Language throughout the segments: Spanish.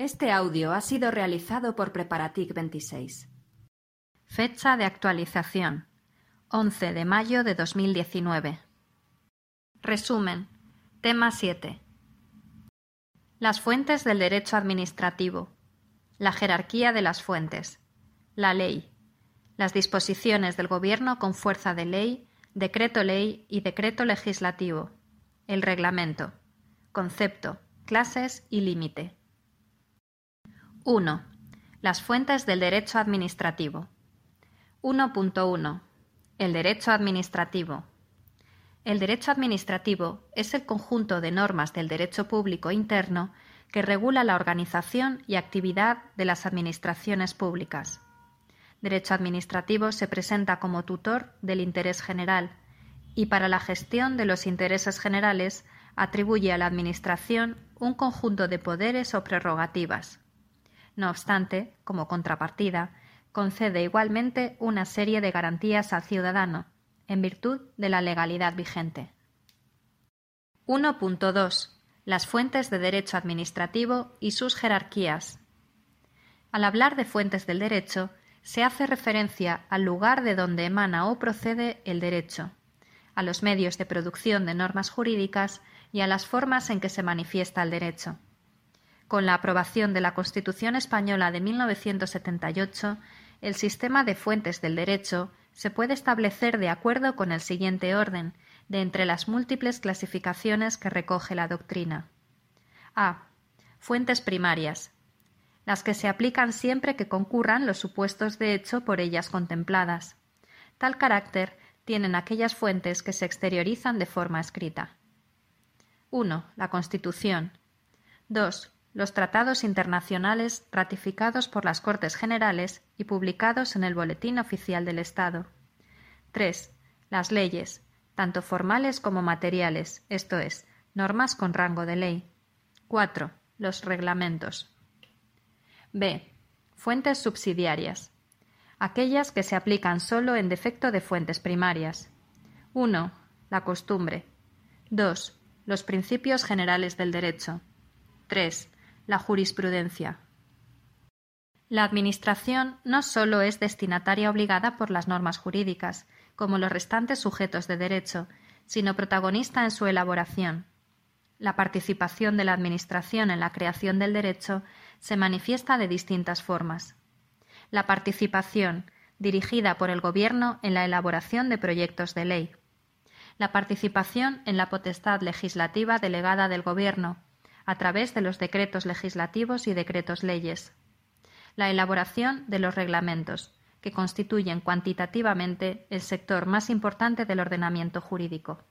Este audio ha sido realizado por Preparatic 26. Fecha de actualización: 11 de mayo de 2019. Resumen: Tema 7. Las fuentes del derecho administrativo. La jerarquía de las fuentes. La ley. Las disposiciones del Gobierno con fuerza de ley, decreto ley y decreto legislativo. El reglamento. Concepto, clases y límite. 1. Las fuentes del derecho administrativo. 1.1. El derecho administrativo. El derecho administrativo es el conjunto de normas del derecho público interno que regula la organización y actividad de las administraciones públicas. Derecho administrativo se presenta como tutor del interés general y para la gestión de los intereses generales atribuye a la Administración un conjunto de poderes o prerrogativas. No obstante, como contrapartida, concede igualmente una serie de garantías al ciudadano, en virtud de la legalidad vigente. 1.2. Las fuentes de derecho administrativo y sus jerarquías. Al hablar de fuentes del derecho, se hace referencia al lugar de donde emana o procede el derecho, a los medios de producción de normas jurídicas y a las formas en que se manifiesta el derecho. Con la aprobación de la Constitución española de 1978, el sistema de fuentes del derecho se puede establecer de acuerdo con el siguiente orden, de entre las múltiples clasificaciones que recoge la doctrina. A. Fuentes primarias. Las que se aplican siempre que concurran los supuestos de hecho por ellas contempladas. Tal carácter tienen aquellas fuentes que se exteriorizan de forma escrita. 1. La Constitución. 2 los tratados internacionales ratificados por las Cortes Generales y publicados en el Boletín Oficial del Estado. 3. Las leyes, tanto formales como materiales, esto es, normas con rango de ley. 4. Los reglamentos. B. Fuentes subsidiarias. Aquellas que se aplican solo en defecto de fuentes primarias. 1. La costumbre. 2. Los principios generales del derecho. 3 la jurisprudencia. La Administración no sólo es destinataria obligada por las normas jurídicas, como los restantes sujetos de derecho, sino protagonista en su elaboración. La participación de la Administración en la creación del derecho se manifiesta de distintas formas. La participación, dirigida por el Gobierno en la elaboración de proyectos de ley. La participación en la potestad legislativa delegada del Gobierno, a través de los decretos legislativos y decretos leyes. La elaboración de los reglamentos, que constituyen cuantitativamente el sector más importante del ordenamiento jurídico.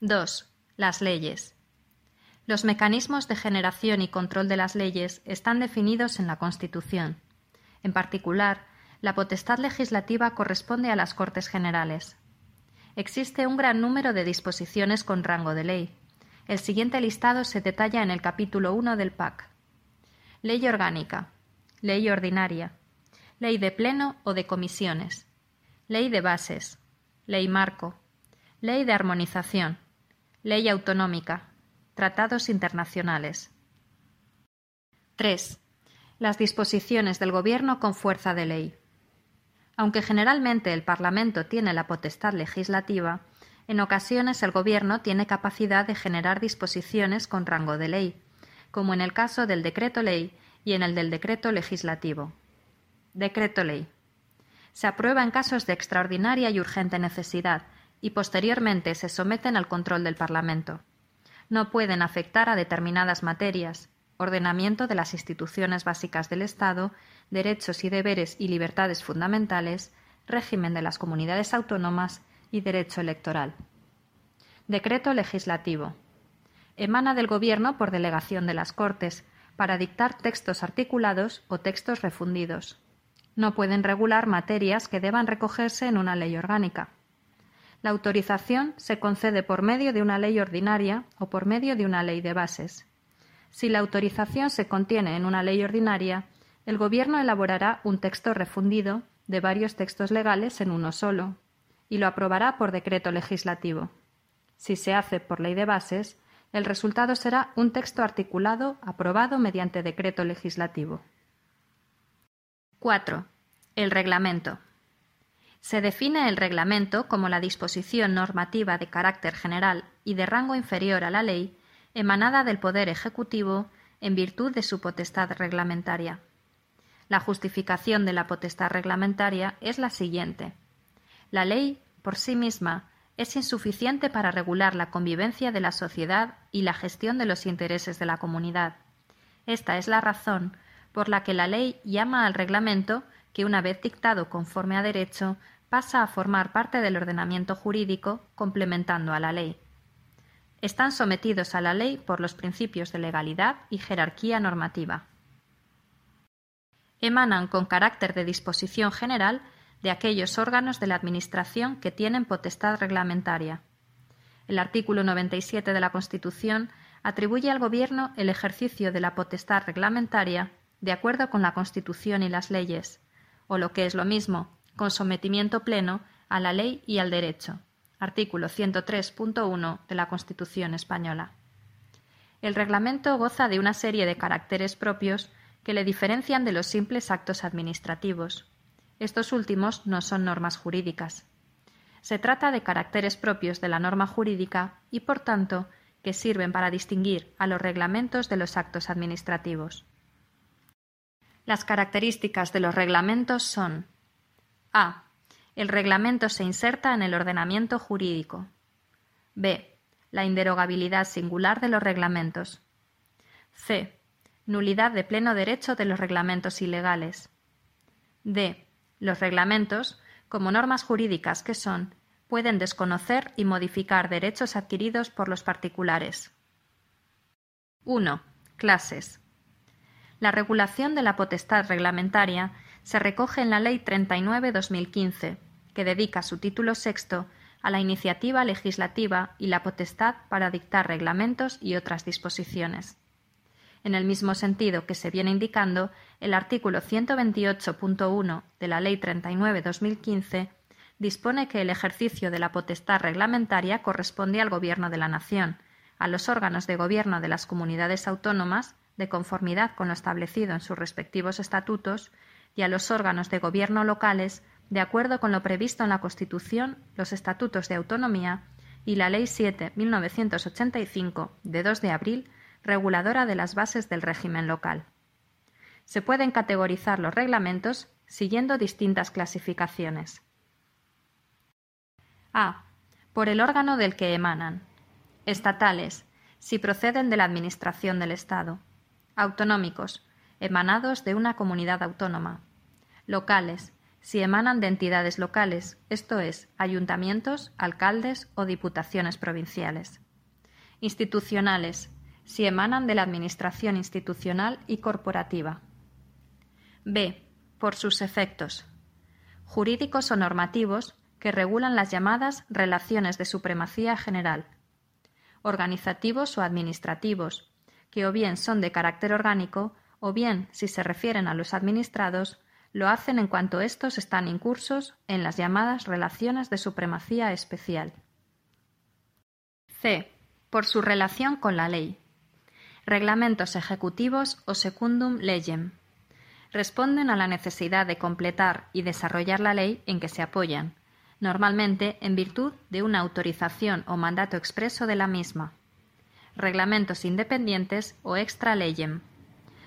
2. Las leyes. Los mecanismos de generación y control de las leyes están definidos en la Constitución. En particular, la potestad legislativa corresponde a las Cortes Generales. Existe un gran número de disposiciones con rango de ley, el siguiente listado se detalla en el capítulo 1 del PAC. Ley orgánica, ley ordinaria, ley de pleno o de comisiones, ley de bases, ley marco, ley de armonización, ley autonómica, tratados internacionales. 3. Las disposiciones del Gobierno con fuerza de ley. Aunque generalmente el Parlamento tiene la potestad legislativa, en ocasiones el Gobierno tiene capacidad de generar disposiciones con rango de ley, como en el caso del decreto ley y en el del decreto legislativo. Decreto ley. Se aprueba en casos de extraordinaria y urgente necesidad y posteriormente se someten al control del Parlamento. No pueden afectar a determinadas materias, ordenamiento de las instituciones básicas del Estado, derechos y deberes y libertades fundamentales, régimen de las comunidades autónomas y derecho electoral. Decreto legislativo. Emana del Gobierno por delegación de las Cortes para dictar textos articulados o textos refundidos. No pueden regular materias que deban recogerse en una ley orgánica. La autorización se concede por medio de una ley ordinaria o por medio de una ley de bases. Si la autorización se contiene en una ley ordinaria, el Gobierno elaborará un texto refundido de varios textos legales en uno solo, y lo aprobará por decreto legislativo. Si se hace por ley de bases, El resultado será un texto articulado aprobado mediante decreto legislativo. 4. El reglamento. Se define el reglamento como la disposición normativa de carácter general y de rango inferior a la ley emanada del Poder Ejecutivo en virtud de su potestad reglamentaria. La justificación de la potestad reglamentaria es la siguiente. La ley, por sí misma, es insuficiente para regular la convivencia de la sociedad y la gestión de los intereses de la comunidad. Esta es la razón por la que la ley llama al reglamento que una vez dictado conforme a derecho pasa a formar parte del ordenamiento jurídico complementando a la ley. Están sometidos a la ley por los principios de legalidad y jerarquía normativa. Emanan con carácter de disposición general de aquellos órganos de la Administración que tienen potestad reglamentaria. El artículo 97 de la Constitución atribuye al Gobierno el ejercicio de la potestad reglamentaria de acuerdo con la Constitución y las leyes, o lo que es lo mismo, con sometimiento pleno a la ley y al derecho. Artículo 103.1 de la Constitución española. El reglamento goza de una serie de caracteres propios que le diferencian de los simples actos administrativos. Estos últimos no son normas jurídicas. Se trata de caracteres propios de la norma jurídica y, por tanto, que sirven para distinguir a los reglamentos de los actos administrativos. Las características de los reglamentos son a. El reglamento se inserta en el ordenamiento jurídico. b. La inderogabilidad singular de los reglamentos. c. Nulidad de pleno derecho de los reglamentos ilegales. d. Los reglamentos, como normas jurídicas que son, pueden desconocer y modificar derechos adquiridos por los particulares. 1. Clases. La regulación de la potestad reglamentaria se recoge en la Ley 39-2015, que dedica su título sexto a la iniciativa legislativa y la potestad para dictar reglamentos y otras disposiciones. En el mismo sentido que se viene indicando, el artículo 128.1 de la Ley 39-2015 dispone que el ejercicio de la potestad reglamentaria corresponde al Gobierno de la Nación, a los órganos de gobierno de las comunidades autónomas de conformidad con lo establecido en sus respectivos estatutos, y a los órganos de gobierno locales, de acuerdo con lo previsto en la Constitución, los estatutos de autonomía y la Ley 7-1985 de 2 de abril, reguladora de las bases del régimen local. Se pueden categorizar los reglamentos siguiendo distintas clasificaciones. A. Por el órgano del que emanan. Estatales, si proceden de la Administración del Estado autonómicos, emanados de una comunidad autónoma, locales, si emanan de entidades locales, esto es, ayuntamientos, alcaldes o diputaciones provinciales, institucionales, si emanan de la Administración institucional y corporativa. B. Por sus efectos. Jurídicos o normativos que regulan las llamadas relaciones de supremacía general. Organizativos o administrativos, que o bien son de carácter orgánico, o bien, si se refieren a los administrados, lo hacen en cuanto estos están incursos en las llamadas relaciones de supremacía especial. C. Por su relación con la ley. Reglamentos ejecutivos o secundum legem. Responden a la necesidad de completar y desarrollar la ley en que se apoyan, normalmente en virtud de una autorización o mandato expreso de la misma reglamentos independientes o extra leyem.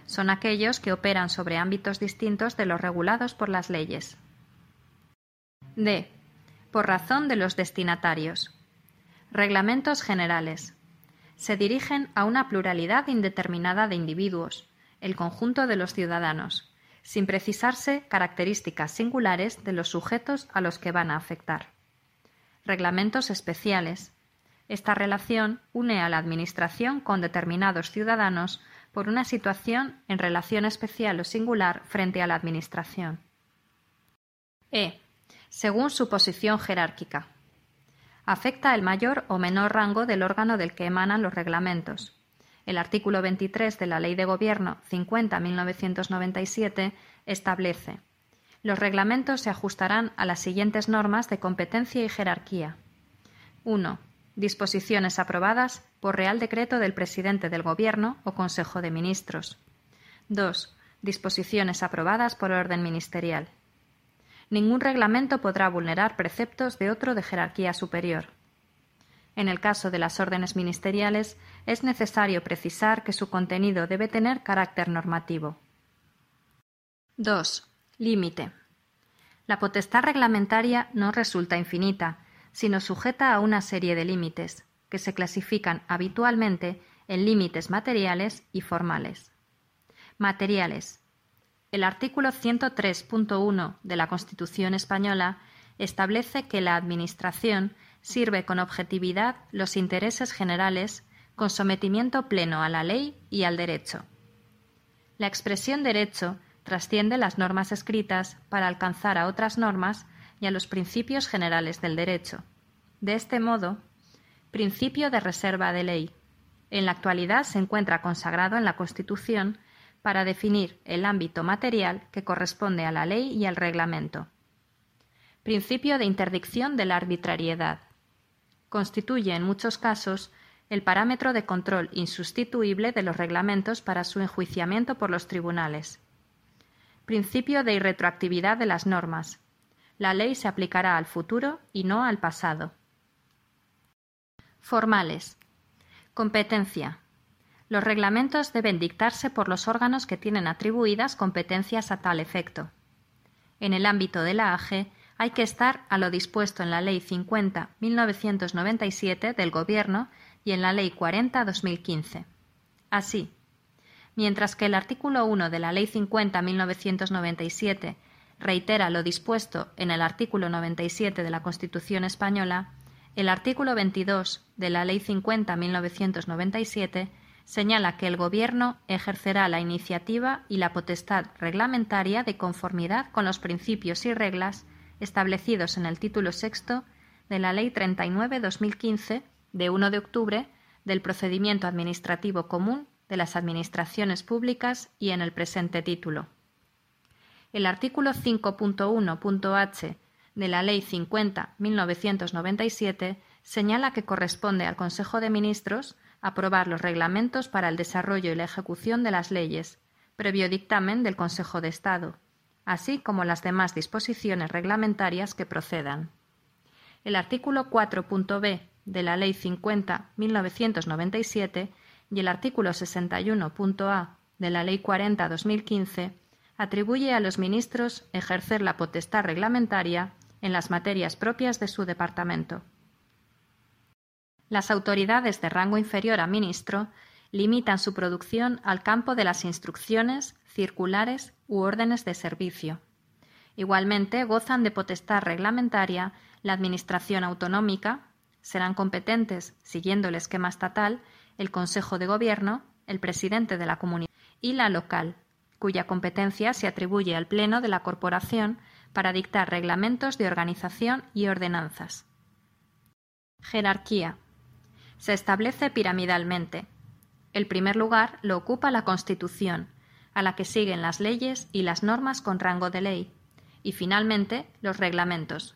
Son aquellos que operan sobre ámbitos distintos de los regulados por las leyes. D. Por razón de los destinatarios. Reglamentos generales. Se dirigen a una pluralidad indeterminada de individuos, el conjunto de los ciudadanos, sin precisarse características singulares de los sujetos a los que van a afectar. Reglamentos especiales esta relación une a la Administración con determinados ciudadanos por una situación en relación especial o singular frente a la Administración. E. Según su posición jerárquica. Afecta el mayor o menor rango del órgano del que emanan los reglamentos. El artículo 23 de la Ley de Gobierno 50-1997 establece los reglamentos se ajustarán a las siguientes normas de competencia y jerarquía. 1 disposiciones aprobadas por Real Decreto del Presidente del Gobierno o Consejo de Ministros. 2. Disposiciones aprobadas por orden ministerial. Ningún reglamento podrá vulnerar preceptos de otro de jerarquía superior. En el caso de las órdenes ministeriales, es necesario precisar que su contenido debe tener carácter normativo. 2. Límite. La potestad reglamentaria no resulta infinita, sino sujeta a una serie de límites, que se clasifican habitualmente en límites materiales y formales. Materiales. El artículo 103.1 de la Constitución española establece que la Administración sirve con objetividad los intereses generales con sometimiento pleno a la ley y al derecho. La expresión derecho trasciende las normas escritas para alcanzar a otras normas y a los principios generales del derecho. De este modo, principio de reserva de ley. En la actualidad se encuentra consagrado en la Constitución para definir el ámbito material que corresponde a la ley y al reglamento. Principio de interdicción de la arbitrariedad constituye en muchos casos el parámetro de control insustituible de los reglamentos para su enjuiciamiento por los tribunales. Principio de irretroactividad de las normas. La ley se aplicará al futuro y no al pasado. Formales. Competencia. Los reglamentos deben dictarse por los órganos que tienen atribuidas competencias a tal efecto. En el ámbito de la AGE, hay que estar a lo dispuesto en la Ley 50-1997 del Gobierno y en la Ley 40-2015. Así, mientras que el artículo 1 de la Ley 50-1997 reitera lo dispuesto en el artículo 97 de la Constitución española, el artículo 22 de la Ley 50-1997 señala que el Gobierno ejercerá la iniciativa y la potestad reglamentaria de conformidad con los principios y reglas establecidos en el título sexto de la Ley 39-2015 de 1 de octubre del procedimiento administrativo común de las administraciones públicas y en el presente título. El artículo 5.1.h de la Ley 50-1997 señala que corresponde al Consejo de Ministros aprobar los reglamentos para el desarrollo y la ejecución de las leyes, previo dictamen del Consejo de Estado, así como las demás disposiciones reglamentarias que procedan. El artículo 4.b de la Ley 50-1997 y el artículo 61.a de la Ley 40-2015 atribuye a los ministros ejercer la potestad reglamentaria en las materias propias de su departamento. Las autoridades de rango inferior a ministro limitan su producción al campo de las instrucciones, circulares u órdenes de servicio. Igualmente gozan de potestad reglamentaria la Administración autonómica, serán competentes, siguiendo el esquema estatal, el Consejo de Gobierno, el presidente de la comunidad y la local, cuya competencia se atribuye al Pleno de la Corporación para dictar reglamentos de organización y ordenanzas. Jerarquía. Se establece piramidalmente, el primer lugar lo ocupa la Constitución, a la que siguen las leyes y las normas con rango de ley, y finalmente los reglamentos.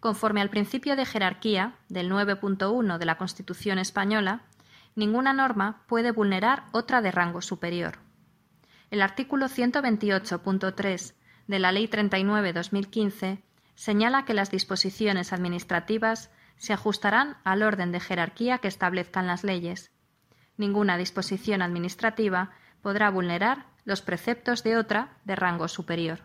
Conforme al principio de jerarquía del 9.1 de la Constitución española, ninguna norma puede vulnerar otra de rango superior. El artículo 128.3 de la Ley 39-2015 señala que las disposiciones administrativas se ajustarán al orden de jerarquía que establezcan las leyes, ninguna disposición administrativa podrá vulnerar los preceptos de otra de rango superior.